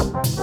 Bye.